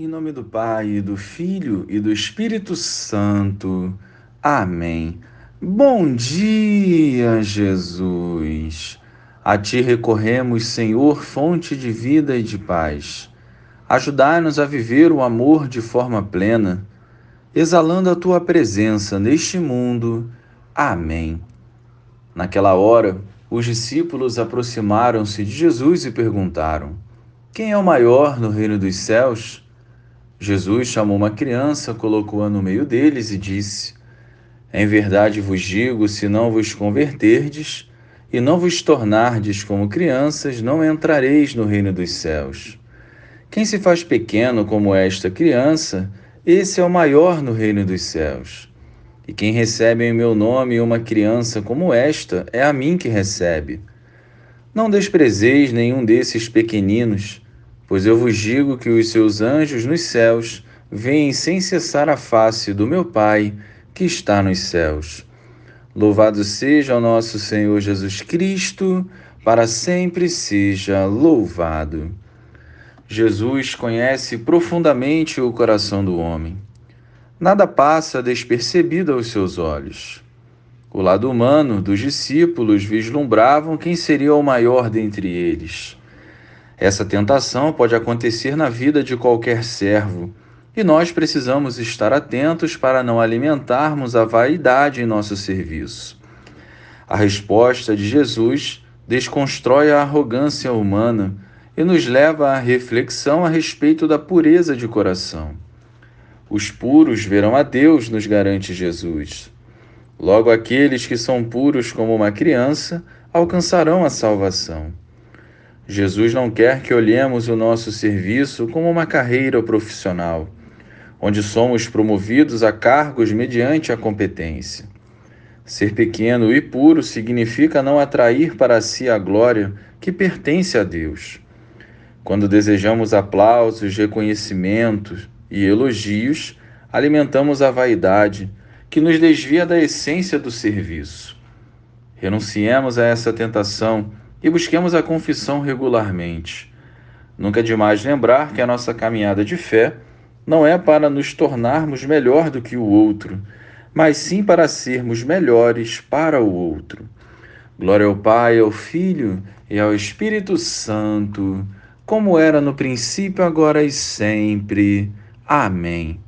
Em nome do Pai, do Filho e do Espírito Santo. Amém. Bom dia, Jesus. A Ti recorremos, Senhor, fonte de vida e de paz. Ajudai-nos a viver o amor de forma plena, exalando a Tua presença neste mundo. Amém. Naquela hora, os discípulos aproximaram-se de Jesus e perguntaram: Quem é o maior no reino dos céus? Jesus chamou uma criança, colocou-a no meio deles e disse: Em verdade vos digo, se não vos converterdes e não vos tornardes como crianças, não entrareis no reino dos céus. Quem se faz pequeno como esta criança, esse é o maior no reino dos céus. E quem recebe em meu nome uma criança como esta, é a mim que recebe. Não desprezeis nenhum desses pequeninos, Pois eu vos digo que os seus anjos nos céus veem sem cessar a face do meu Pai que está nos céus. Louvado seja o nosso Senhor Jesus Cristo, para sempre seja louvado. Jesus conhece profundamente o coração do homem. Nada passa despercebido aos seus olhos. O lado humano dos discípulos vislumbravam quem seria o maior dentre eles. Essa tentação pode acontecer na vida de qualquer servo e nós precisamos estar atentos para não alimentarmos a vaidade em nosso serviço. A resposta de Jesus desconstrói a arrogância humana e nos leva à reflexão a respeito da pureza de coração. Os puros verão a Deus, nos garante Jesus. Logo, aqueles que são puros como uma criança alcançarão a salvação. Jesus não quer que olhemos o nosso serviço como uma carreira profissional, onde somos promovidos a cargos mediante a competência. Ser pequeno e puro significa não atrair para si a glória que pertence a Deus. Quando desejamos aplausos, reconhecimentos e elogios, alimentamos a vaidade, que nos desvia da essência do serviço. Renunciemos a essa tentação e busquemos a confissão regularmente. Nunca é demais lembrar que a nossa caminhada de fé não é para nos tornarmos melhor do que o outro, mas sim para sermos melhores para o outro. Glória ao Pai, ao Filho e ao Espírito Santo, como era no princípio, agora e sempre. Amém.